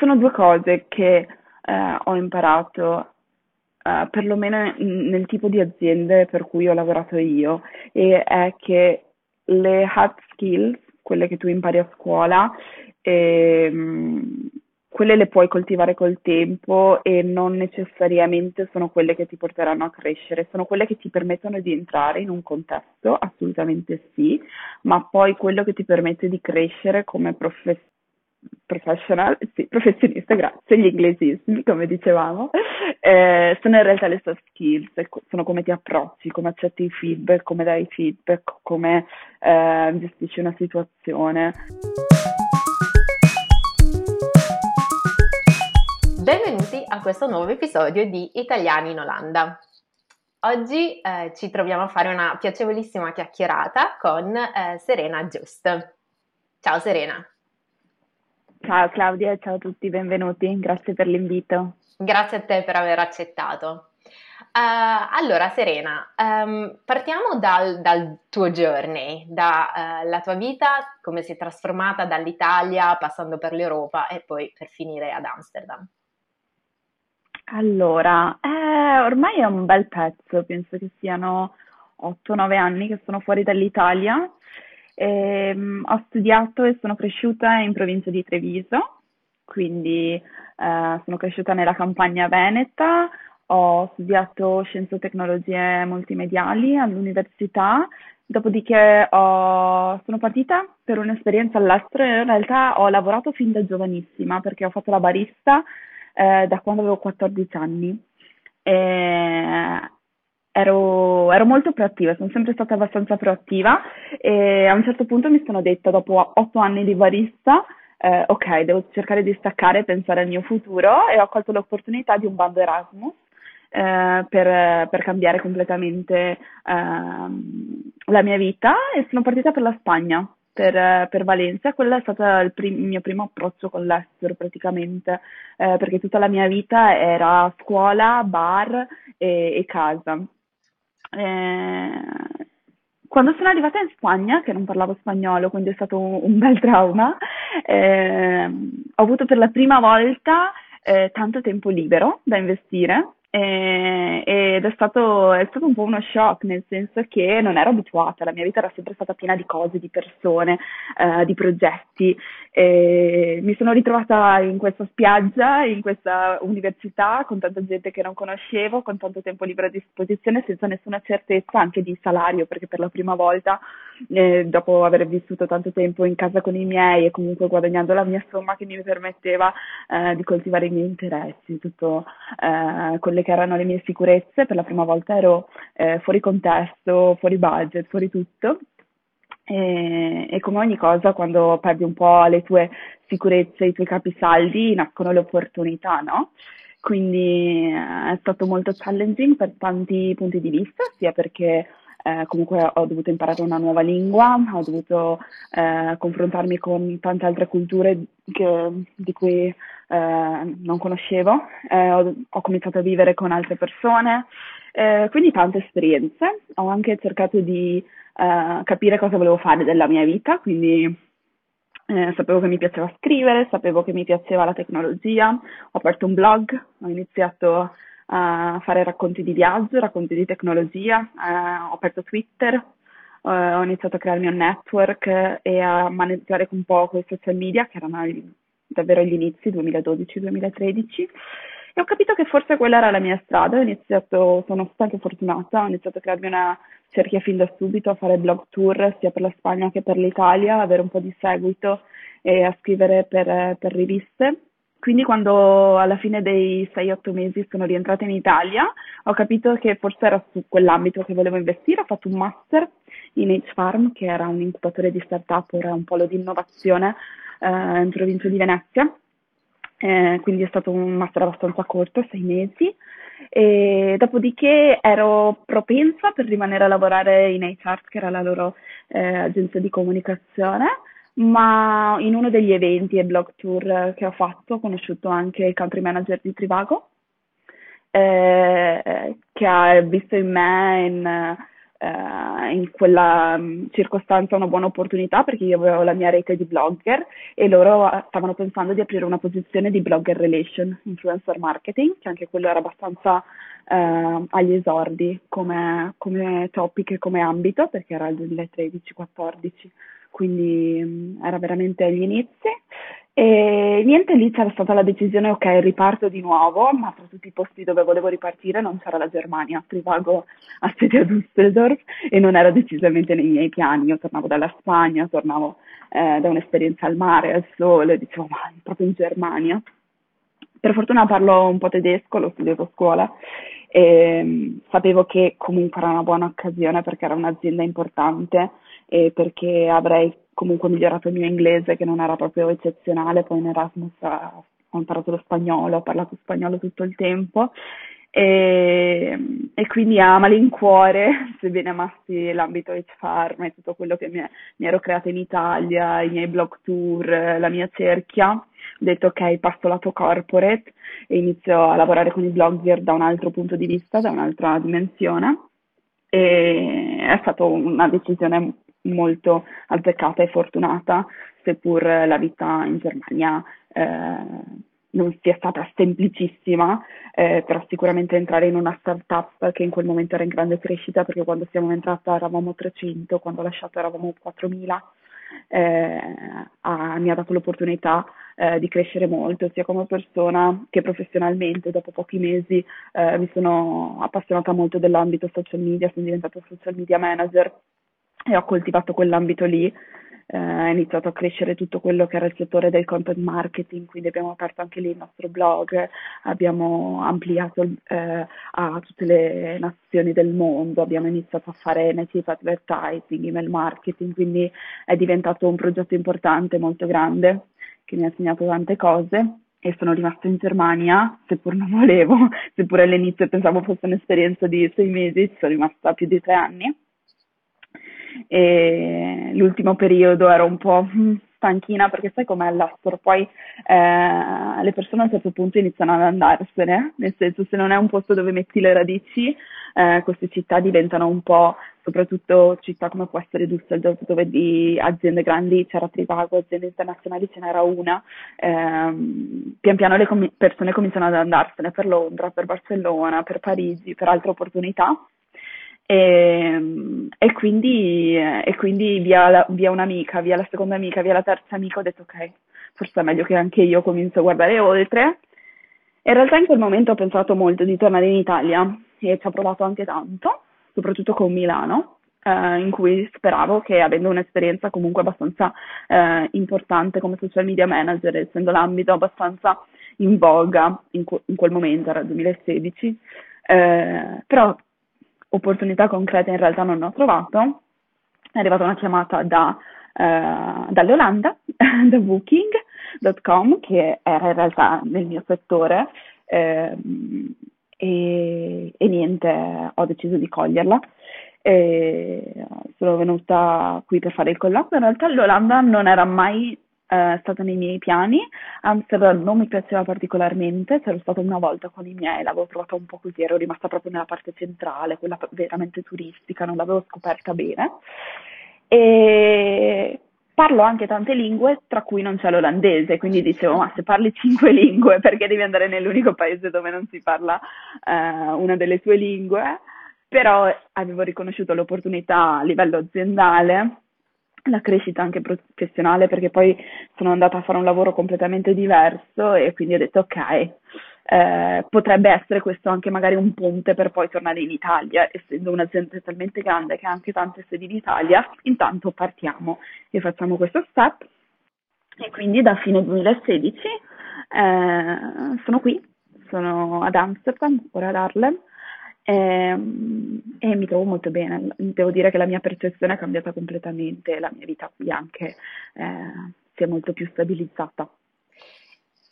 sono due cose che eh, ho imparato, eh, perlomeno nel tipo di aziende per cui ho lavorato io, e è che le hard skills, quelle che tu impari a scuola, ehm, quelle le puoi coltivare col tempo e non necessariamente sono quelle che ti porteranno a crescere, sono quelle che ti permettono di entrare in un contesto, assolutamente sì, ma poi quello che ti permette di crescere come professionista professional, sì, professionista, grazie, gli inglesismi, come dicevamo, eh, sono in realtà le soft skills, sono come ti approcci, come accetti i feedback, come dai feedback, come eh, gestisci una situazione. Benvenuti a questo nuovo episodio di Italiani in Olanda. Oggi eh, ci troviamo a fare una piacevolissima chiacchierata con eh, Serena Just. Ciao Serena. Ciao Claudia, ciao a tutti, benvenuti, grazie per l'invito. Grazie a te per aver accettato. Uh, allora Serena, um, partiamo dal, dal, tuo journey, dalla uh, tua vita, come si è trasformata dall'Italia passando per l'Europa e poi per finire ad Amsterdam. Allora, eh, ormai è un bel pezzo, penso che siano 8-9 anni che sono fuori dall'Italia Ehm, ho studiato e sono cresciuta in provincia di Treviso, quindi eh, sono cresciuta nella campagna veneta, ho studiato scienze e tecnologie multimediali all'università, dopodiché ho, sono partita per un'esperienza all'estero. E in realtà ho lavorato fin da giovanissima perché ho fatto la barista eh, da quando avevo 14 anni. E ero, ero molto proattiva, sono sempre stata abbastanza proattiva e a un certo punto mi sono detta, dopo otto anni di barista, eh, ok, devo cercare di staccare e pensare al mio futuro e ho colto l'opportunità di un bando Erasmus eh, per, per, cambiare completamente eh, la mia vita e sono partita per la Spagna, per, per Valencia. Quello è stato il, prim- il, mio primo approccio con l'estero praticamente, eh, perché tutta la mia vita era scuola, bar e, e casa. Eh, quando sono arrivata in Spagna, che non parlavo spagnolo, quindi è stato un, bel trauma, eh, ho avuto per la prima volta eh, tanto tempo libero da investire e, ed è stato, è stato un po' uno shock, nel senso che non ero abituata, la mia vita era sempre stata piena di cose, di persone, eh, di progetti. E mi sono ritrovata in questa spiaggia, in questa università, con tanta gente che non conoscevo, con tanto tempo libero a disposizione, senza nessuna certezza anche di salario, perché per la prima volta, eh, dopo aver vissuto tanto tempo in casa con i miei e comunque guadagnando la mia somma che mi permetteva eh, di coltivare i miei interessi, tutto eh, quelle che erano le mie sicurezze, per la prima volta ero eh, fuori contesto, fuori budget, fuori tutto. E, e, come ogni cosa, quando perdi un po' le tue sicurezze, i tuoi capisaldi, nascono le opportunità, no? Quindi eh, è stato molto challenging per tanti punti di vista, sia perché eh, comunque ho dovuto imparare una nuova lingua, ho dovuto eh, confrontarmi con tante altre culture che, di cui eh, non conoscevo, eh, ho, ho, cominciato a vivere con altre persone, eh, quindi tante esperienze. Ho anche cercato di eh, capire cosa volevo fare della mia vita, quindi sapevo che mi piaceva scrivere, sapevo che mi piaceva la tecnologia, ho aperto un blog, ho iniziato a fare racconti di viaggio, racconti di tecnologia, eh, ho aperto Twitter, eh, ho iniziato a crearmi un network e a maneggiare un po' quei social media che erano davvero agli inizi, 2012-2013 e ho capito che forse quella era la mia strada, ho iniziato, sono stata anche fortunata, ho iniziato a crearmi una cerchia fin da subito, a fare blog tour sia per la Spagna che per l'Italia, avere un po' di seguito e a scrivere per, per riviste quindi quando alla fine dei 6-8 mesi sono rientrata in Italia ho capito che forse era su quell'ambito che volevo investire, ho fatto un master in H-Farm che era un incubatore di startup, era un polo di innovazione eh, in provincia di Venezia, eh, quindi è stato un master abbastanza corto, 6 mesi. E dopodiché ero propensa per rimanere a lavorare in HR, che era la loro eh, agenzia di comunicazione ma in uno degli eventi e blog tour che ho fatto ho conosciuto anche il country manager di Trivago, eh, che ha visto in me in, eh, in quella um, circostanza una buona opportunità perché io avevo la mia rete di blogger e loro stavano pensando di aprire una posizione di blogger relation, influencer marketing, che anche quello era abbastanza eh, agli esordi come, come topic e come ambito perché era il 2013-14, quindi um, era veramente agli inizi. E niente, lì c'era stata la decisione, ok, riparto di nuovo, ma tra tutti i posti dove volevo ripartire non c'era la Germania, Trivago a sede a Düsseldorf e non era decisamente nei miei piani. Io tornavo dalla Spagna, tornavo eh, da un'esperienza al mare, al sole, dicevo, ma proprio in Germania. Per fortuna parlo un po' tedesco, l'ho studiato a scuola e mm, sapevo che comunque era una buona occasione perché era un'azienda importante e perché avrei comunque migliorato il mio inglese che non era proprio eccezionale, poi in Erasmus ho imparato lo spagnolo, ho parlato spagnolo tutto il tempo. E, e quindi a malincuore, sebbene amassi l'ambito H-Farm e tutto quello che mi, mi, ero creata in Italia, i miei blog tour, la mia cerchia, ho detto ok, passo lato corporate e inizio a lavorare con i blogger da un altro punto di vista, da un'altra dimensione. E è stata una decisione molto azzeccata e fortunata, seppur la vita in Germania eh, non sia stata semplicissima, eh, però sicuramente entrare in una startup che in quel momento era in grande crescita, perché quando siamo entrati eravamo 300, quando ho lasciato eravamo 4000, eh, ha, mi ha dato l'opportunità eh, di crescere molto, sia come persona che professionalmente. Dopo pochi mesi eh, mi sono appassionata molto dell'ambito social media, sono diventata social media manager e ho coltivato quell'ambito lì, eh, è iniziato a crescere tutto quello che era il settore del content marketing, quindi abbiamo aperto anche lì il nostro blog, abbiamo ampliato eh, a tutte le nazioni del mondo, abbiamo iniziato a fare native advertising, email marketing, quindi è diventato un progetto importante, molto grande, che mi ha insegnato tante cose. E sono rimasta in Germania, seppur non volevo, seppur all'inizio pensavo fosse un'esperienza di sei mesi, sono rimasta più di tre anni e l'ultimo periodo ero un po' stanchina perché sai com'è all'estero, poi eh, le persone a un certo punto iniziano ad andarsene, nel senso se non è un posto dove metti le radici, eh, queste città diventano un po', soprattutto città come può essere Düsseldorf, dove di aziende grandi c'era Trivago, aziende internazionali ce n'era una, eh, pian piano le com- persone cominciano ad andarsene per Londra, per Barcellona, per Parigi, per altre opportunità e, ehm, e, quindi, e quindi via, la, via, un'amica, via la seconda amica, via la terza amica ho detto ok, forse è meglio che anche io comincio a guardare oltre. In realtà in quel momento ho pensato molto di tornare in Italia e ci ho provato anche tanto, soprattutto con Milano, eh, in cui speravo che avendo un'esperienza comunque abbastanza eh, importante come social media manager, essendo l'ambito abbastanza in voga in, in quel momento, era il 2016, eh, però opportunità concrete in realtà non ho trovato. È arrivata una chiamata da, eh, dall'Olanda, da Booking.com, che era in realtà nel mio settore, eh, e, e, niente, ho deciso di coglierla. E sono venuta qui per fare il colloquio. In realtà l'Olanda non era mai è stata nei miei piani. Amsterdam non mi piaceva particolarmente, c'ero stata una volta con i miei, l'avevo trovata un po' così, ero rimasta proprio nella parte centrale, quella veramente turistica, non l'avevo scoperta bene. E parlo anche tante lingue, tra cui non c'è l'olandese, quindi dicevo, ma se parli cinque lingue, perché devi andare nell'unico paese dove non si parla eh, una delle tue lingue? Però avevo riconosciuto l'opportunità a livello aziendale la crescita anche professionale perché poi sono andata a fare un lavoro completamente diverso e quindi ho detto ok, eh, potrebbe essere questo anche magari un ponte per poi tornare in Italia, essendo un'azienda talmente grande che ha anche tante sedi in Italia, intanto partiamo e facciamo questo step. E quindi da fine 2016 eh, sono qui, sono ad Amsterdam, ora ad Harlem e, ehm, e, mi trovo molto bene. Devo dire che la mia percezione è cambiata completamente, la mia vita qui anche eh, si è molto più stabilizzata.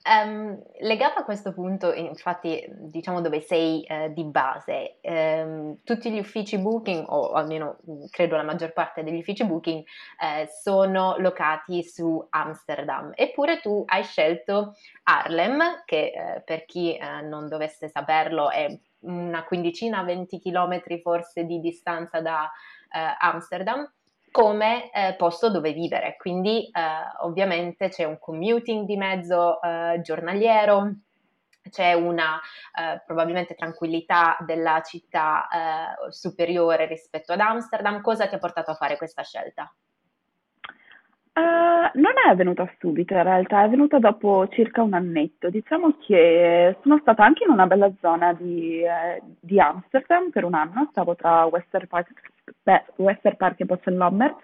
Um, legato a questo punto, infatti, diciamo dove sei eh, di base, ehm, tutti gli uffici booking, o almeno mm, credo la maggior parte degli uffici booking, eh, sono locati su Amsterdam. Eppure tu hai scelto Harlem, che eh, per chi eh, non dovesse saperlo è una quindicina, 20 chilometri forse di distanza da eh, Amsterdam come eh, posto dove vivere. Quindi eh, ovviamente c'è un commuting di mezzo eh, giornaliero, c'è una eh, probabilmente tranquillità della città eh, superiore rispetto ad Amsterdam. Cosa ti ha portato a fare questa scelta? Uh, non è avvenuta subito, in realtà è venuta dopo circa un annetto. Diciamo che sono stata anche in una bella zona di, eh, di Amsterdam per un anno, stavo tra Wester Park, Park e Bossenlommer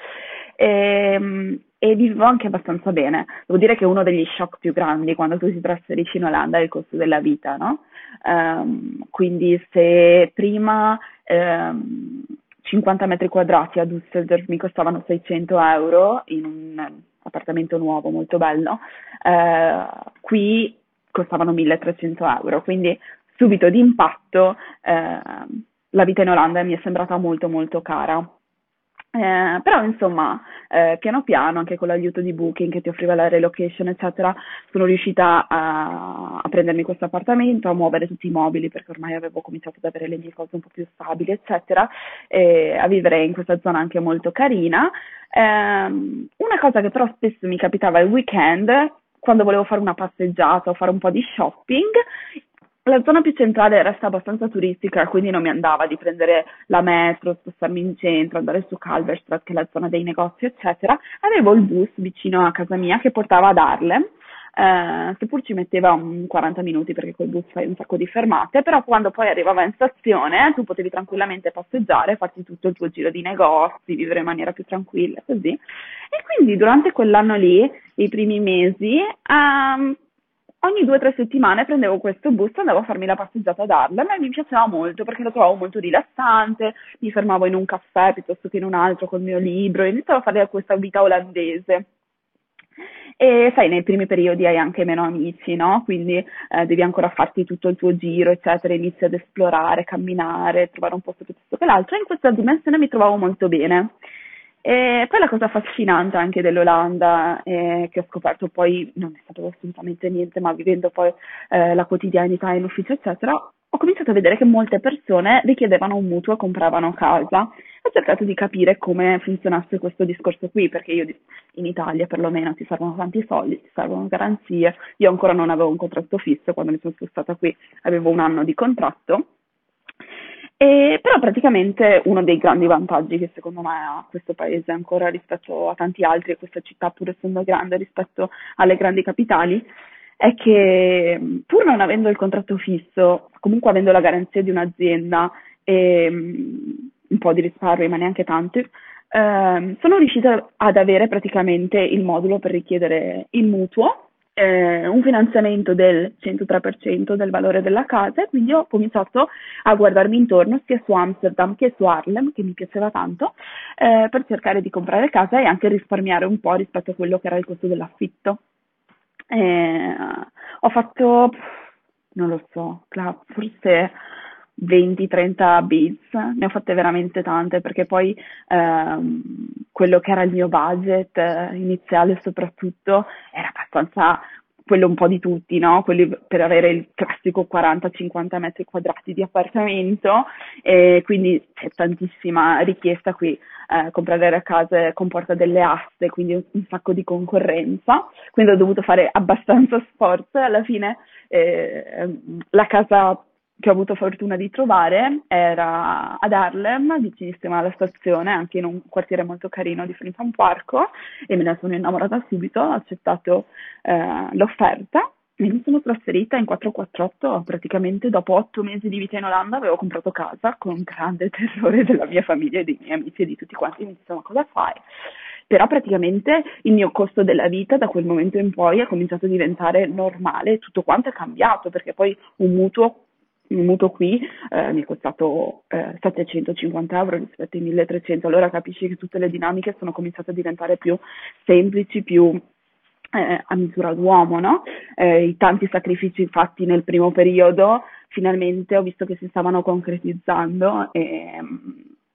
e, ehm, e vivevo anche abbastanza bene. Devo dire che uno degli shock più grandi quando tu ti trasferisci in Olanda è il costo della vita, no? Um, quindi se prima... Um, 50 metri quadrati a Düsseldorf mi costavano 600 euro in un appartamento nuovo molto bello, eh, qui costavano 1300 euro, quindi subito d'impatto eh, la vita in Olanda mi è sembrata molto molto cara. Eh, però insomma, eh, piano piano, anche con l'aiuto di Booking che ti offriva la relocation, eccetera, sono riuscita a, a prendermi questo appartamento, a muovere tutti i mobili perché ormai avevo cominciato ad avere le mie cose un po' più stabili, eccetera, e a vivere in questa zona anche molto carina. Eh, una cosa che però spesso mi capitava il weekend, quando volevo fare una passeggiata o fare un po' di shopping, la zona più centrale resta abbastanza turistica, quindi non mi andava di prendere la metro, spostarmi in centro, andare su Calverstraat, che è la zona dei negozi, eccetera. Avevo il bus vicino a casa mia che portava ad Harlem, eh, seppur ci metteva un 40 minuti perché col bus fai un sacco di fermate, però quando poi arrivava in stazione tu potevi tranquillamente passeggiare, farti tutto il tuo giro di negozi, vivere in maniera più tranquilla, così. E quindi durante quell'anno lì, i primi mesi, um, ogni due o tre settimane prendevo questo bus e andavo a farmi la passeggiata ad Harlem e mi piaceva molto perché lo trovavo molto rilassante, mi fermavo in un caffè piuttosto che in un altro col mio libro e iniziavo a fare questa vita olandese. E sai, nei primi periodi hai anche meno amici, no? Quindi eh, devi ancora farti tutto il tuo giro, eccetera, inizi ad esplorare, camminare, trovare un posto piuttosto che l'altro. E in questa dimensione mi trovavo molto bene. E poi la cosa affascinante anche dell'Olanda, eh, che ho scoperto poi, non è stato assolutamente niente, ma vivendo poi eh, la quotidianità in ufficio, eccetera, ho cominciato a vedere che molte persone richiedevano un mutuo e compravano casa. Ho cercato di capire come funzionasse questo discorso qui, perché io in Italia perlomeno ti servono tanti soldi, ti servono garanzie. Io ancora non avevo un contratto fisso, quando mi sono spostata qui avevo un anno di contratto e, però praticamente uno dei grandi vantaggi che secondo me ha questo paese ancora rispetto a tanti altri e questa città pur essendo grande rispetto alle grandi capitali è che pur non avendo il contratto fisso, comunque avendo la garanzia di un'azienda e un po' di risparmio, ma neanche tanto, eh, sono riuscita ad avere praticamente il modulo per richiedere il mutuo eh, un finanziamento del 103% del valore della casa e quindi ho cominciato a guardarmi intorno sia su Amsterdam che su Harlem, che mi piaceva tanto, eh, per cercare di comprare casa e anche risparmiare un po' rispetto a quello che era il costo dell'affitto. Eh, ho fatto, non lo so, forse 20-30 beats, ne ho fatte veramente tante perché poi ehm, quello che era il mio budget eh, iniziale soprattutto era abbastanza quello un po' di tutti, no? Quelli per avere il classico 40-50 metri quadrati di appartamento e quindi c'è tantissima richiesta qui. Eh, comprare a casa comporta delle aste, quindi un, un, sacco di concorrenza, quindi ho dovuto fare abbastanza sforzo e alla fine eh, la casa che ho avuto fortuna di trovare era ad Harlem, vicinissima alla stazione, anche in un quartiere molto carino di fronte a un parco e me ne sono innamorata subito, ho accettato eh, l'offerta e mi sono trasferita in 448, praticamente dopo otto mesi di vita in Olanda avevo comprato casa con grande terrore della mia famiglia e dei miei amici e di tutti quanti, mi dicevano cosa fai? Però praticamente il mio costo della vita da quel momento in poi ha cominciato a diventare normale, tutto quanto è cambiato perché poi un mutuo il mutuo qui eh, mi è costato eh, 750 euro rispetto ai 1300, allora capisci che tutte le dinamiche sono cominciate a diventare più semplici, più eh, a misura d'uomo, no? Eh, I tanti sacrifici fatti nel primo periodo, finalmente ho visto che si stavano concretizzando e,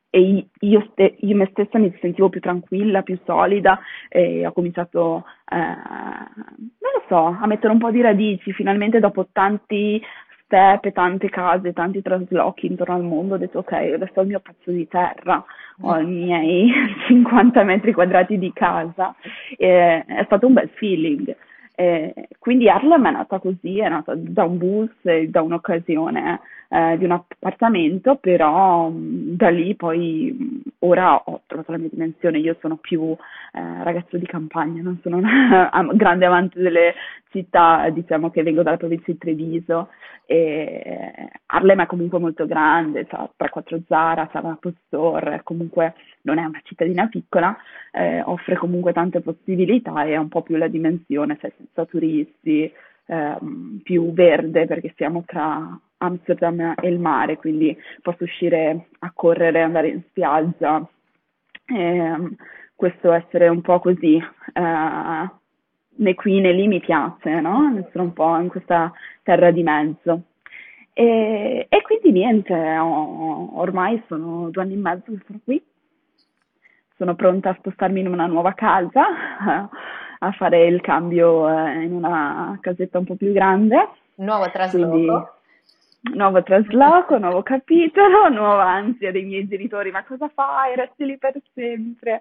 e io, ste- io, me stessa mi sentivo più tranquilla, più solida e ho cominciato, eh, non lo so, a mettere un po' di radici. Finalmente dopo tanti steppe, tante case, tanti traslochi intorno al mondo, ho detto ok, adesso ho il mio pezzo di terra, ho i miei 50 metri quadrati di casa, e è stato un bel feeling. E quindi Harlem è nata così, è nata da un bus, da un'occasione eh, di un appartamento, però mh, da lì poi ora ho trovato la mia dimensione, io sono più eh, ragazzo di campagna, non sono una grande amante delle città, diciamo che vengo dalla provincia di Treviso e Harlem è comunque molto grande, ha 3-4 Zara, c'ha l'Apple Store, comunque non è una cittadina piccola, eh, offre comunque tante possibilità e ha un po' più la dimensione, cioè senza turisti, ehm, più verde perché siamo tra Amsterdam e il mare, quindi posso uscire a correre, andare in spiaggia. E, questo essere un po' così, eh, né qui né lì mi piace, no? Essere un po' in questa terra di mezzo. E, e quindi niente, ormai sono due anni e mezzo che sono qui, sono pronta a spostarmi in una nuova casa, a fare il cambio eh, in una casetta un po' più grande. Nuovo trasloco. Quindi, nuovo trasloco, nuovo capitolo, nuova ansia dei miei genitori, ma cosa fai? Resti lì per sempre.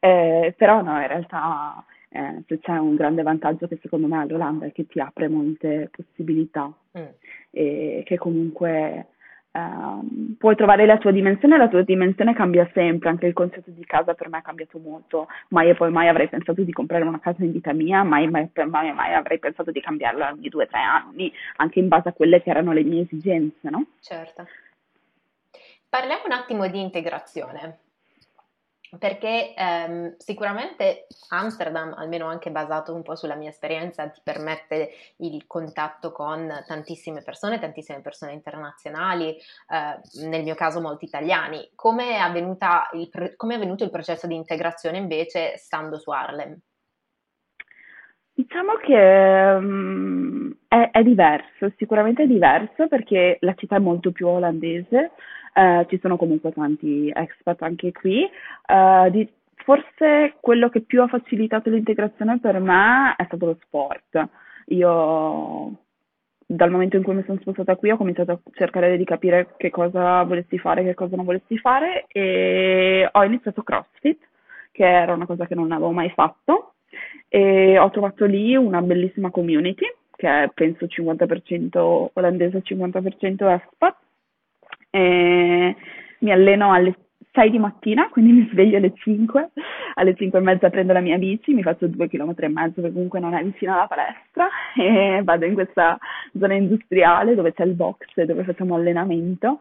Eh, però no, in realtà eh, c'è un grande vantaggio che secondo me all'Olanda è che ti apre molte possibilità mm. e che comunque um, puoi trovare la tua dimensione, la tua dimensione cambia sempre, anche il concetto di casa per me è cambiato molto, mai e poi mai avrei pensato di comprare una casa in vita mia, mai, mai, mai, mai avrei pensato di cambiarla ogni due o tre anni, anche in base a quelle che erano le mie esigenze, no? Certo. Parliamo un attimo di integrazione perché ehm, sicuramente Amsterdam, almeno anche basato un po' sulla mia esperienza, ti permette il contatto con tantissime persone, tantissime persone internazionali, eh, nel mio caso molti italiani. Come è, il, come è avvenuto il processo di integrazione invece stando su Harlem? Diciamo che um, è, è diverso, sicuramente è diverso perché la città è molto più olandese, eh, ci sono comunque tanti expat anche qui. Eh, di, forse quello che più ha facilitato l'integrazione per me è stato lo sport. Io dal momento in cui mi sono spostata qui ho cominciato a cercare di capire che cosa volessi fare, che cosa non volessi fare e ho iniziato CrossFit, che era una cosa che non avevo mai fatto e ho trovato lì una bellissima community che è penso 50% olandese, 50% expat e mi alleno alle 6 di mattina, quindi mi sveglio alle 5, alle 5 e mezza prendo la mia bici, mi faccio 2 km e mezzo che comunque non è vicino alla palestra e vado in questa zona industriale dove c'è il box e dove facciamo allenamento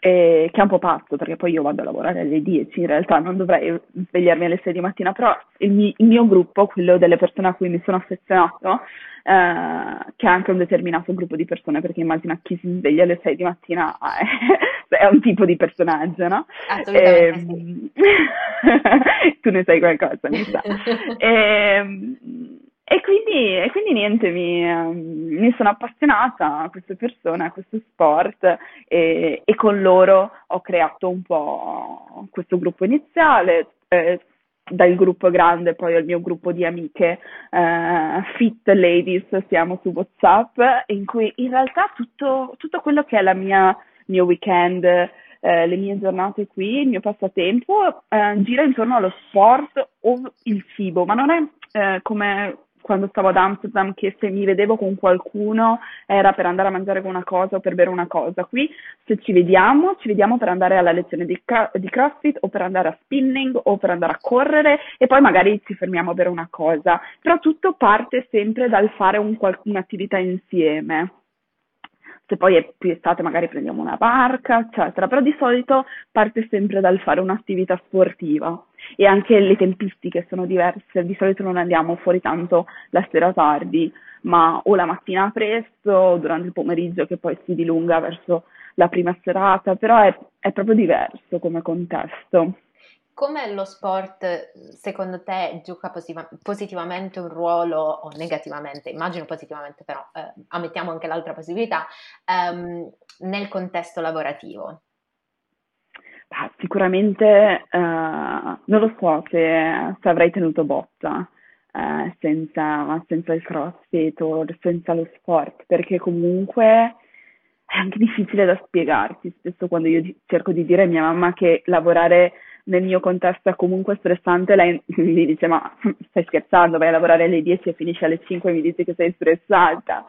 eh, che è un po' pazzo perché poi io vado a lavorare alle 10, in realtà non dovrei svegliarmi alle 6 di mattina, però il, mi- il mio gruppo, quello delle persone a cui mi sono affezionato, eh, che è anche un determinato gruppo di persone, perché immagina chi si sveglia alle 6 di mattina è, è un tipo di personaggio, no? Assolutamente. E, tu ne sai qualcosa, mi sa. e, e quindi, e quindi niente, mi, mi, sono appassionata a queste persone, a questo sport e, e, con loro ho creato un po' questo gruppo iniziale, eh, dal gruppo grande poi al mio gruppo di amiche eh, Fit Ladies, siamo su WhatsApp, in cui in realtà tutto, tutto quello che è la mia, mio weekend, eh, le mie giornate qui, il mio passatempo, eh, gira intorno allo sport o il cibo, ma non è eh, come quando stavo ad Amsterdam che se mi vedevo con qualcuno era per andare a mangiare una cosa o per bere una cosa. Qui se ci vediamo, ci vediamo per andare alla lezione di, di CrossFit o per andare a spinning o per andare a correre e poi magari ci fermiamo a bere una cosa. Però tutto parte sempre dal fare un, un'attività insieme se poi è più estate magari prendiamo una barca, eccetera, però di solito parte sempre dal fare un'attività sportiva e anche le tempistiche sono diverse, di solito non andiamo fuori tanto la sera tardi, ma o la mattina presto o durante il pomeriggio che poi si dilunga verso la prima serata, però è, è proprio diverso come contesto. Come lo sport secondo te gioca positiva- positivamente un ruolo o negativamente, immagino positivamente però, eh, ammettiamo anche l'altra possibilità, ehm, nel contesto lavorativo? Ah, sicuramente uh, non lo so se, se avrei tenuto botta uh, senza, senza, il crossfit o senza lo sport, perché comunque è anche difficile da spiegarsi. Spesso quando io cerco di dire a mia mamma che lavorare nel mio contesto è comunque stressante, lei mi dice ma stai scherzando, vai a lavorare alle 10 e finisci alle 5 e mi dici che sei stressata.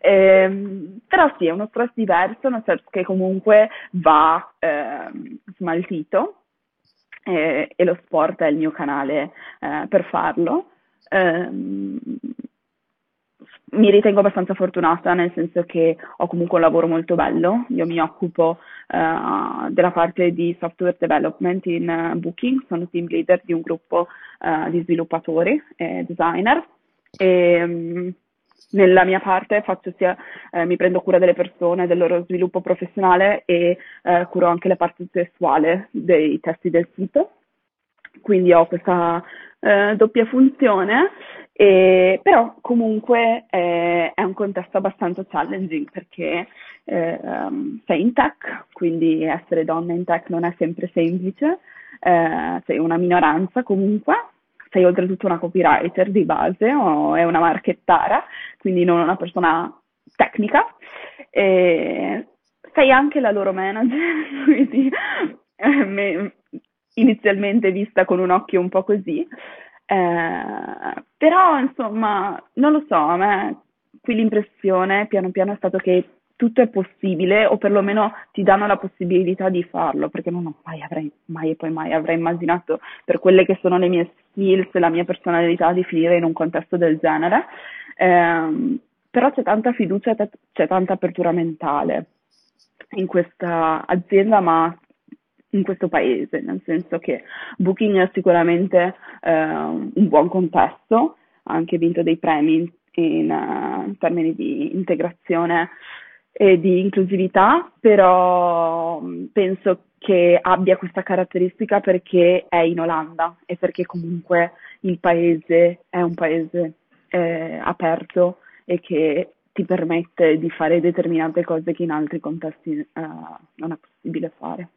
Eh, però sì, è uno stress diverso, uno stress che comunque va eh, smaltito eh, e lo sport è il mio canale eh, per farlo. Ehm, mi ritengo abbastanza fortunata nel senso che ho comunque un lavoro molto bello, io mi occupo uh, della parte di software development in uh, Booking, sono team leader di un gruppo uh, di sviluppatori e designer. E um, nella mia parte sia, eh, mi prendo cura delle persone, del loro sviluppo professionale e eh, curo anche la parte sessuale dei testi del sito. Quindi ho questa eh, doppia funzione e, però comunque eh, è un contesto abbastanza challenging perché eh, um, sei in tech, quindi essere donna in tech non è sempre semplice, eh, sei una minoranza comunque, sei oltretutto una copywriter di base o è una marchettara, quindi non una persona tecnica. Sei anche la loro manager, quindi eh, inizialmente vista con un occhio un po' così. Eh, però insomma, non lo so, a me qui l'impressione piano piano è stato che tutto è possibile o perlomeno ti danno la possibilità di farlo, perché non mai avrei mai e poi mai avrei immaginato per quelle che sono le mie skills, la mia personalità di finire in un contesto del genere. Eh, però c'è tanta fiducia, c'è tanta apertura mentale in questa azienda, ma in questo paese, nel senso che Booking è sicuramente eh, un buon contesto, ha anche vinto dei premi in, uh, in, termini di integrazione e di inclusività, però mm, penso che abbia questa caratteristica perché è in Olanda e perché comunque il paese è un paese eh, aperto e che ti permette di fare determinate cose che in altri contesti uh, non è possibile fare.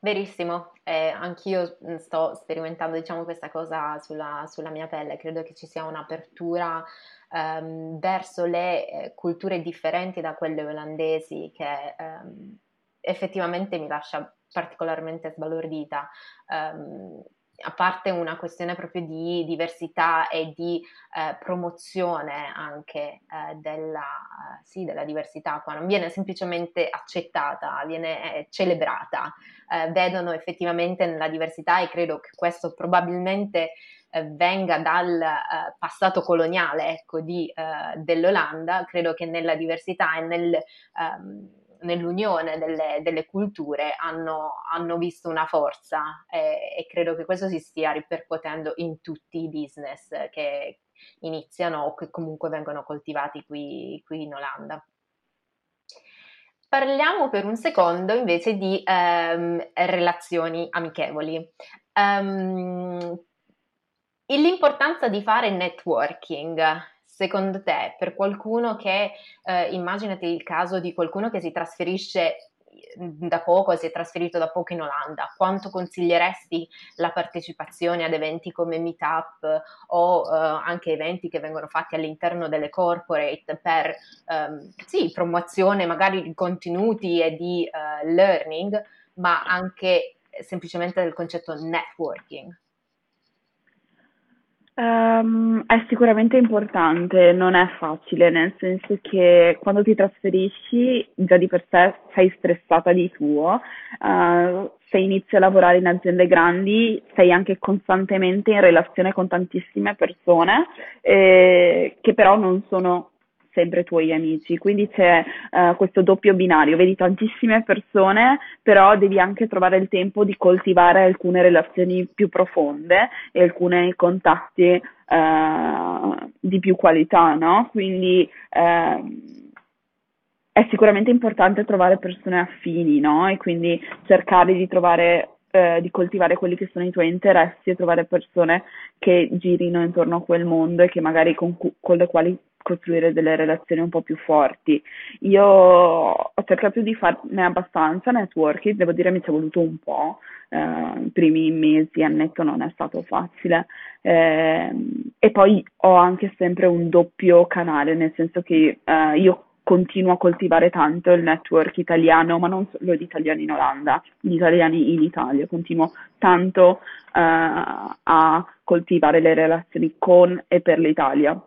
Verissimo, eh, anch'io mm, sto sperimentando diciamo, questa cosa sulla, sulla, mia pelle, credo che ci sia un'apertura ehm, verso le eh, culture differenti da quelle olandesi che ehm, effettivamente mi lascia particolarmente sbalordita. Um, a parte una questione proprio di diversità e di eh, promozione anche eh, della, sì, della, diversità, qua non viene semplicemente accettata, viene eh, celebrata, eh, vedono effettivamente nella diversità e credo che questo probabilmente eh, venga dal eh, passato coloniale ecco, di, dell'Olanda, credo che nella diversità e nel... Um, nell'unione delle, delle culture hanno, hanno, visto una forza e, e, credo che questo si stia ripercuotendo in tutti i business che iniziano o che comunque vengono coltivati qui, qui in Olanda. Parliamo per un secondo invece di um, relazioni amichevoli. Um, l'importanza di fare networking secondo te, per qualcuno che, eh, immaginati il caso di qualcuno che si trasferisce mm, da poco, si è trasferito da poco in Olanda, quanto consiglieresti la partecipazione ad eventi come Meetup o eh, anche eventi che vengono fatti all'interno delle corporate per ehm, sì, promozione magari di contenuti e di eh, learning, ma anche semplicemente del concetto networking? Um, è sicuramente importante, non è facile, nel senso che quando ti trasferisci già di per sé sei stressata di tuo, uh, se inizi a lavorare in aziende grandi sei anche costantemente in relazione con tantissime persone eh, che però non sono sempre tuoi amici, quindi c'è uh, questo doppio binario, vedi tantissime persone, però devi anche trovare il tempo di coltivare alcune relazioni più profonde e alcuni contatti uh, di più qualità, no? Quindi uh, è sicuramente importante trovare persone affini, no? E quindi cercare di trovare eh, di coltivare quelli che sono i tuoi interessi e trovare persone che girino intorno a quel mondo e che magari con, con le quali costruire delle relazioni un po' più forti. Io ho cercato di farne abbastanza networking, devo dire mi ci è voluto un po', eh, i primi mesi, annetto non è stato facile. Eh, e poi ho anche sempre un doppio canale, nel senso che eh, io continuo a coltivare tanto il network italiano, ma non solo di italiani in Olanda, gli italiani in Italia, continuo tanto uh, a coltivare le relazioni con e per l'Italia.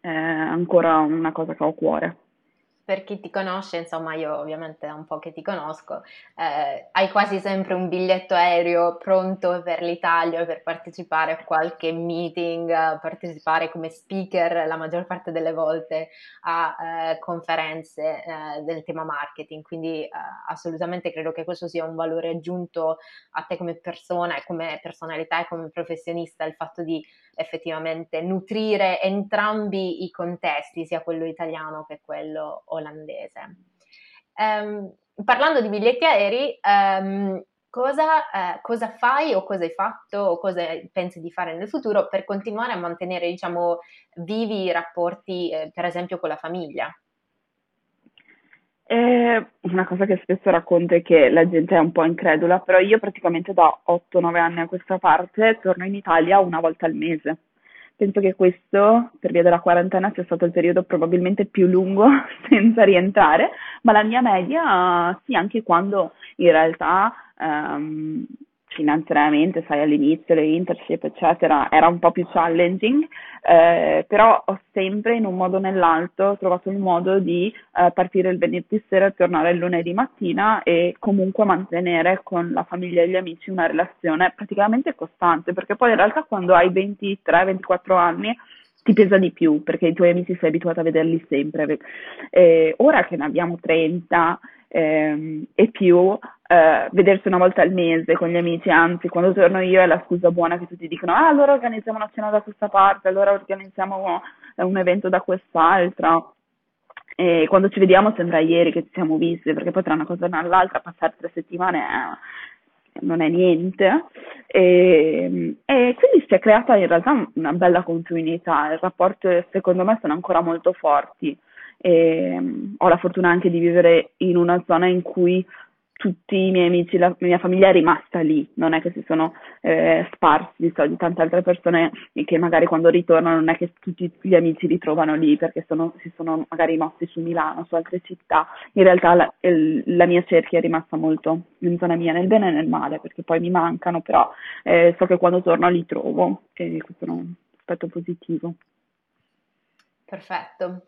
È ancora una cosa che ho a cuore. Per chi ti conosce, insomma io ovviamente è un po' che ti conosco, eh, hai quasi sempre un biglietto aereo pronto per l'Italia per partecipare a qualche meeting, partecipare come speaker la maggior parte delle volte a eh, conferenze eh, del tema marketing, quindi eh, assolutamente credo che questo sia un valore aggiunto a te come persona e come personalità e come professionista, il fatto di effettivamente nutrire entrambi i contesti, sia quello italiano che quello olandese. Um, parlando di biglietti aerei, um, cosa, eh, cosa, fai o cosa hai fatto o cosa pensi di fare nel futuro per continuare a mantenere, diciamo, vivi i rapporti, eh, per esempio, con la famiglia? Eh, una cosa che spesso racconto è che la gente è un po' incredula, però io praticamente da 8-9 anni a questa parte torno in Italia una volta al mese. Penso che questo, per via della quarantena, sia stato il periodo probabilmente più lungo senza rientrare, ma la mia media, sì, anche quando in realtà ehm, finanziariamente, sai, all'inizio le internship, eccetera, era un po' più challenging, eh, però ho sempre in un modo o nell'altro trovato il modo di eh, partire il venerdì sera e tornare il lunedì mattina e comunque mantenere con la famiglia e gli amici una relazione praticamente costante, perché poi in realtà quando hai 23-24 anni ti pesa di più perché i tuoi amici sei abituato a vederli sempre. Eh, ora che ne abbiamo 30 ehm, e più, eh, vedersi una volta al mese con gli amici, anzi quando torno io è la scusa buona che tutti dicono ah allora organizziamo una cena da questa parte, allora organizziamo un evento da quest'altra. E quando ci vediamo sembra ieri che ci siamo visti, perché poi tra una cosa e l'altra passare tre settimane è, non è niente. E, e, quindi si è creata in realtà una bella continuità, il rapporto secondo me sono ancora molto forti. E, ho la fortuna anche di vivere in una zona in cui tutti i miei amici, la mia famiglia è rimasta lì, non è che si sono eh, sparsi di, di tante altre persone che magari quando ritornano non è che tutti gli amici li trovano lì perché sono, si sono magari mossi su Milano, su altre città. In realtà la, il, la mia cerchia è rimasta molto in zona mia, nel bene e nel male, perché poi mi mancano, però eh, so che quando torno li trovo e questo è un aspetto positivo. Perfetto.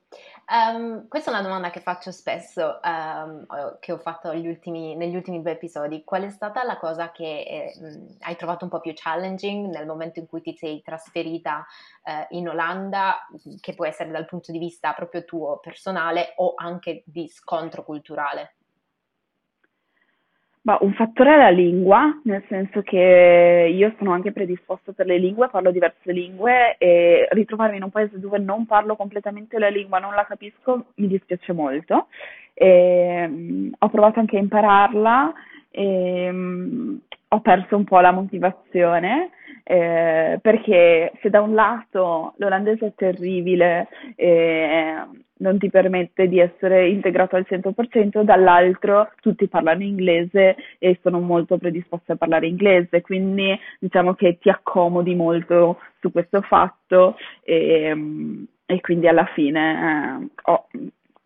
Um, questa è una domanda che faccio spesso, um, che ho fatto ultimi, negli ultimi due episodi. Qual è stata la cosa che eh, hai trovato un po' più challenging nel momento in cui ti sei trasferita eh, in Olanda, che può essere dal punto di vista proprio tuo personale o anche di scontro culturale? Ma un fattore è la lingua, nel senso che io sono anche predisposto per le lingue, parlo diverse lingue e ritrovarmi in un paese dove non parlo completamente la lingua, non la capisco, mi dispiace molto. E, um, ho provato anche a impararla e um, ho perso un po' la motivazione eh, perché se da un lato l'olandese è terribile e non ti permette di essere integrato al 100%, dall'altro tutti parlano inglese e sono molto predisposti a parlare inglese, quindi diciamo che ti accomodi molto su questo fatto e, e quindi alla fine eh, ho,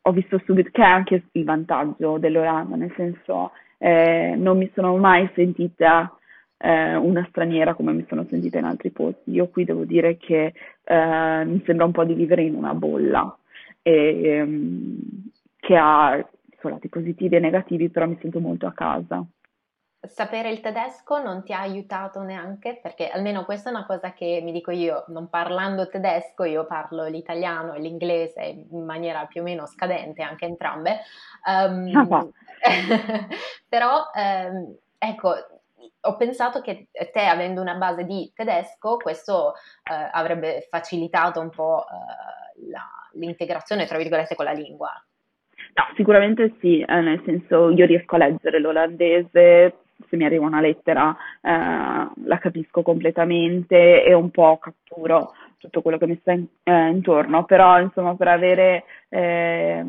ho, visto subito che è anche il vantaggio dell'Olanda, nel senso eh, non mi sono mai sentita eh, una straniera come mi sono sentita in altri posti. Io qui devo dire che eh, mi sembra un po' di vivere in una bolla e, ehm, che ha suoi lati positivi e negativi, però mi sento molto a casa. Sapere il tedesco non ti ha aiutato neanche? Perché almeno questa è una cosa che mi dico io, non parlando tedesco, io parlo l'italiano e l'inglese in maniera più o meno scadente, anche entrambe. Um, ah, però, um, ecco, ho pensato che te avendo una base di tedesco, questo eh, avrebbe facilitato un po' eh, la, l'integrazione, tra virgolette, con la lingua. No, sicuramente sì, eh, nel senso io riesco a leggere l'olandese se mi arriva una lettera eh, la capisco completamente e un po' catturo tutto quello che mi sta in, eh, intorno, però insomma per avere eh,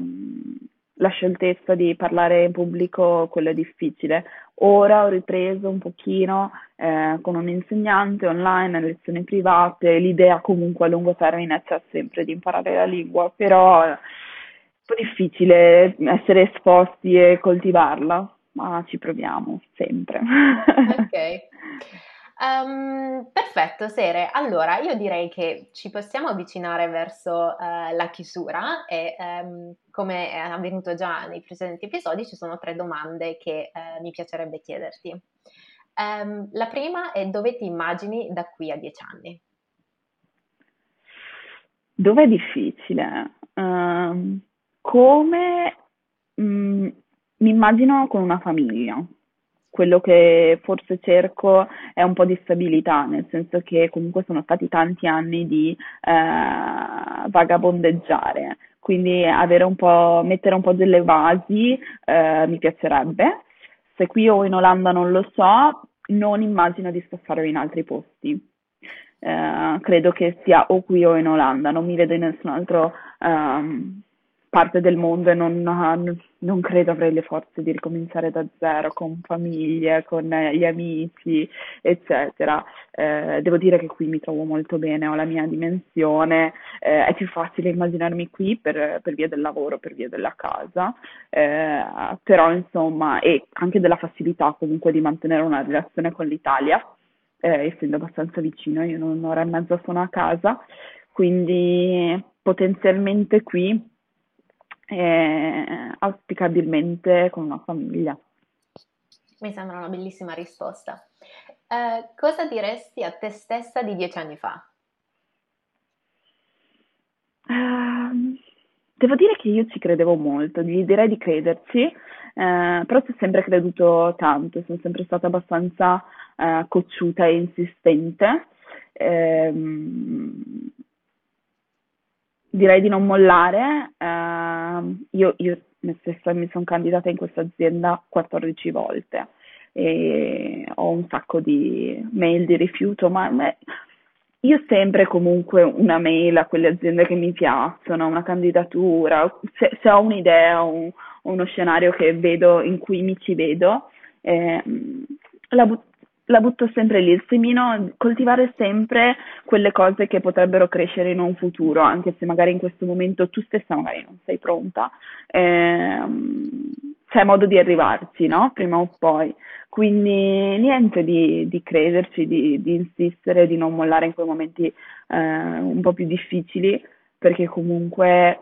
la scioltezza di parlare in pubblico, quello è difficile. Ora ho ripreso un pochino eh, con un insegnante online, lezioni private, l'idea comunque a lungo termine c'è sempre di imparare la lingua, però è un po' difficile essere esposti e coltivarla, ma ci proviamo sempre. Ok. Um, perfetto, Sere. Allora, io direi che ci possiamo avvicinare verso uh, la chiusura e um, come è avvenuto già nei precedenti episodi ci sono tre domande che uh, mi piacerebbe chiederti. Um, la prima è dove ti immagini da qui a dieci anni? Dove è difficile? come mm, mi immagino con una famiglia quello che forse cerco è un po' di stabilità, nel senso che comunque sono stati tanti anni di eh, vagabondeggiare, quindi un mettere un po' delle basi eh, mi piacerebbe. Se qui o in Olanda non lo so, non immagino di spostare in altri posti. Eh, credo che sia o qui o in Olanda, non mi vedo in nessun altro um, parte del mondo e non, non, credo avrei le forze di ricominciare da zero con famiglie, con gli amici, eccetera. Eh, devo dire che qui mi trovo molto bene, ho la mia dimensione, eh, è più facile immaginarmi qui per, per, via del lavoro, per via della casa, eh, però insomma, e anche della facilità comunque di mantenere una relazione con l'Italia, eh, essendo abbastanza vicino, io un'ora e mezza sono a casa, quindi potenzialmente qui e auspicabilmente con una famiglia. Mi sembra una bellissima risposta. Eh, cosa diresti a te stessa di dieci anni fa? Uh, devo dire che io ci credevo molto, direi di crederci, eh, però ci ho sempre creduto tanto, sono sempre stata abbastanza eh, cocciuta e insistente. Eh, direi di non mollare. Uh, io, io stessa mi sono candidata in questa azienda 14 volte e ho un sacco di mail di rifiuto, ma me, io sempre comunque una mail a quelle aziende che mi piacciono, una candidatura, se, se ho un'idea o un, uno scenario che vedo, in cui mi ci vedo, eh, la, butto la butto sempre lì, il semino, coltivare sempre quelle cose che potrebbero crescere in un futuro, anche se magari in questo momento tu stessa magari non sei pronta, ehm, c'è modo di arrivarci, no? Prima o poi. Quindi niente di, di crederci, di, di, insistere, di non mollare in quei momenti eh, un po' più difficili, perché comunque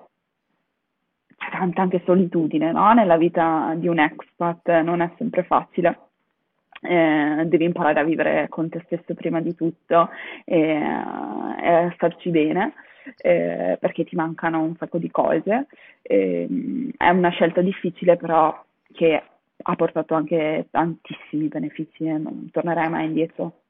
c'è tanta anche solitudine, no? Nella vita di un expat non è sempre facile eh, devi imparare a vivere con te stesso prima di tutto e, e a starci bene. Eh, perché ti mancano un sacco di cose. Eh, è una scelta difficile, però che ha portato anche tantissimi benefici e non tornerai mai indietro.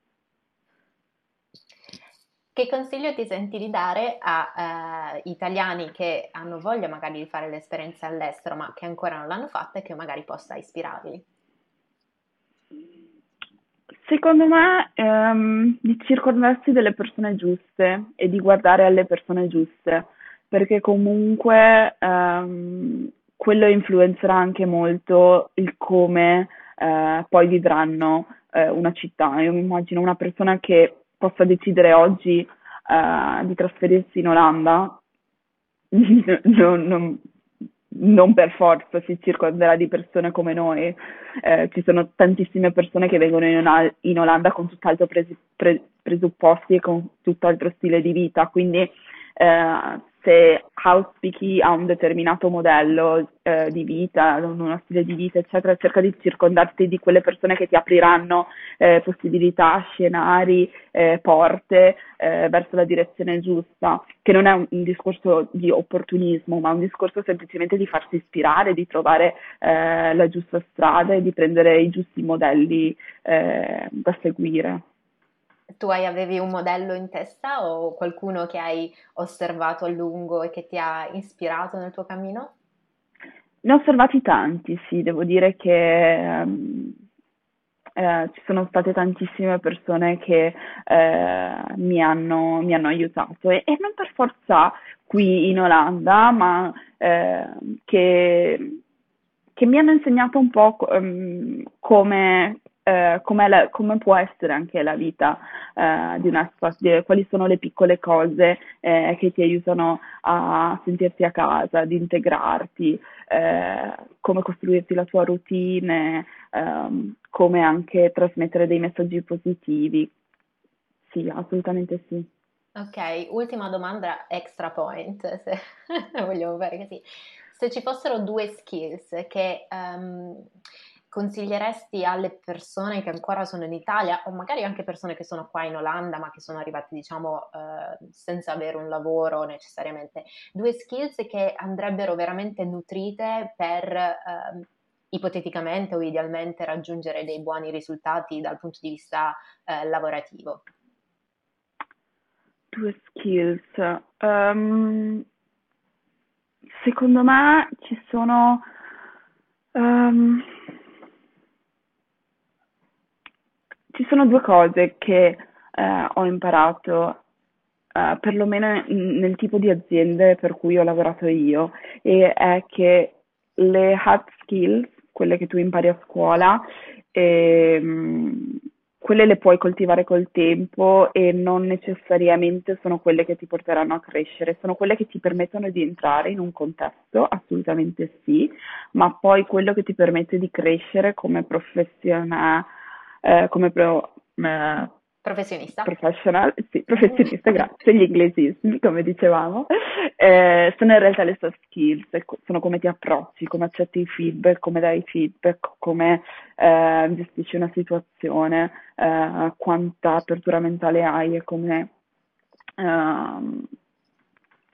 Che consiglio ti senti di dare a uh, italiani che hanno voglia magari di fare l'esperienza all'estero, ma che ancora non l'hanno fatta e che magari possa ispirarli? Secondo me, ehm, di circondarsi delle persone giuste e di guardare alle persone giuste, perché comunque ehm, quello influenzerà anche molto il come eh, poi vivranno eh, una città. Io mi immagino una persona che possa decidere oggi eh, di trasferirsi in Olanda, non, non, non per forza si circonderà di persone come noi. Eh, ci sono tantissime persone che vengono in, in Olanda con tutt'altro presi, pre, presupposti e con tutt'altro stile di vita, quindi eh, se auspichi a un determinato modello eh, di vita, uno stile di vita, eccetera, cerca di circondarti di quelle persone che ti apriranno eh, possibilità, scenari, eh, porte eh, verso la direzione giusta, che non è un, un, discorso di opportunismo, ma un discorso semplicemente di farsi ispirare, di trovare eh, la giusta strada e di prendere i giusti modelli eh, da seguire tu hai, avevi un modello in testa o qualcuno che hai osservato a lungo e che ti ha ispirato nel tuo cammino? Ne ho osservati tanti, sì, devo dire che um, eh, ci sono state tantissime persone che eh, mi hanno, mi hanno aiutato e, e, non per forza qui in Olanda, ma eh, che, che, mi hanno insegnato un po' um, come, eh, la, come può essere anche la vita eh, di una spazio, quali sono le piccole cose eh, che ti aiutano a sentirti a casa, ad integrarti, eh, come costruirti la tua routine, ehm, come anche trasmettere dei messaggi positivi. Sì, assolutamente sì. Ok, ultima domanda extra point, se vogliamo fare così. Se ci fossero due skills che um, consiglieresti alle persone che ancora sono in Italia o magari anche persone che sono qua in Olanda ma che sono arrivate diciamo eh, senza avere un lavoro necessariamente, due skills che andrebbero veramente nutrite per eh, ipoteticamente o idealmente raggiungere dei buoni risultati dal punto di vista eh, lavorativo? Due skills. Um, secondo me ci sono... Um, ci sono due cose che eh, ho imparato, eh, perlomeno nel tipo di aziende per cui ho lavorato io, e è che le hard skills, quelle che tu impari a scuola, ehm, quelle le puoi coltivare col tempo e non necessariamente sono quelle che ti porteranno a crescere, sono quelle che ti permettono di entrare in un contesto, assolutamente sì, ma poi quello che ti permette di crescere come professionale eh, come pro, eh, professionista. Professional, sì, professionista, grazie, gli inglesismi, come dicevamo, eh, sono in realtà le soft skills, sono come ti approcci, come accetti il feedback, come dai feedback, come eh, gestisci una situazione, eh, quanta apertura mentale hai e come... Uh,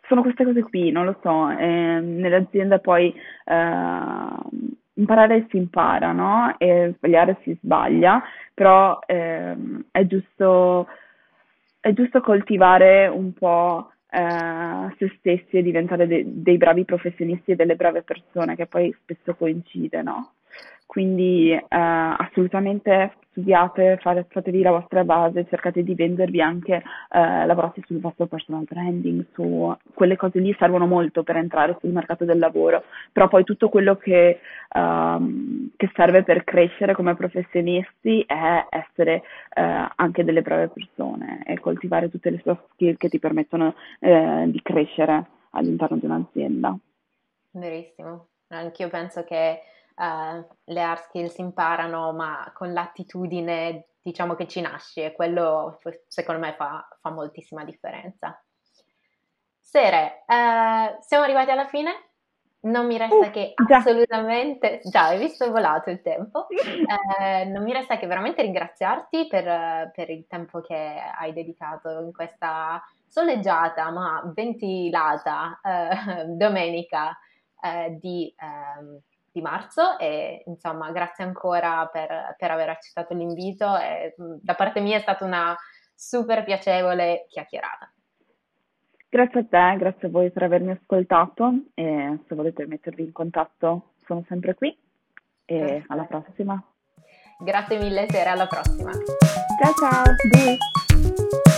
sono queste cose qui, non lo so, eh, nell'azienda poi eh, imparare si impara, no? E sbagliare si sbaglia, però ehm, è giusto, è giusto coltivare un po' eh, se stessi e diventare de- dei bravi professionisti e delle brave persone, che poi spesso coincide, no? Quindi eh, assolutamente studiate, fate, fatevi la vostra base, cercate di vendervi anche, eh, lavorate sul vostro personal branding, su quelle cose lì servono molto per entrare sul mercato del lavoro, però poi tutto quello che, um, che serve per crescere come professionisti è essere eh, anche delle brave persone e coltivare tutte le soft skill che ti permettono eh, di crescere all'interno di un'azienda. Verissimo, anch'io penso che uh, le hard skills imparano, ma con l'attitudine diciamo che ci nasce e quello secondo me fa, fa moltissima differenza. Sere, uh, siamo arrivati alla fine. Non mi resta uh, che già. assolutamente, già hai visto volato il tempo, eh, non mi resta che veramente ringraziarti per, per, il tempo che hai dedicato in questa soleggiata ma ventilata eh, domenica eh, di ehm, di marzo e insomma grazie ancora per, per aver accettato l'invito e da parte mia è stata una super piacevole chiacchierata. Grazie a te, grazie a voi per avermi ascoltato e se volete mettervi in contatto sono sempre qui e Perfetto. alla prossima. Grazie mille Sera, alla prossima. Ciao ciao, Bye.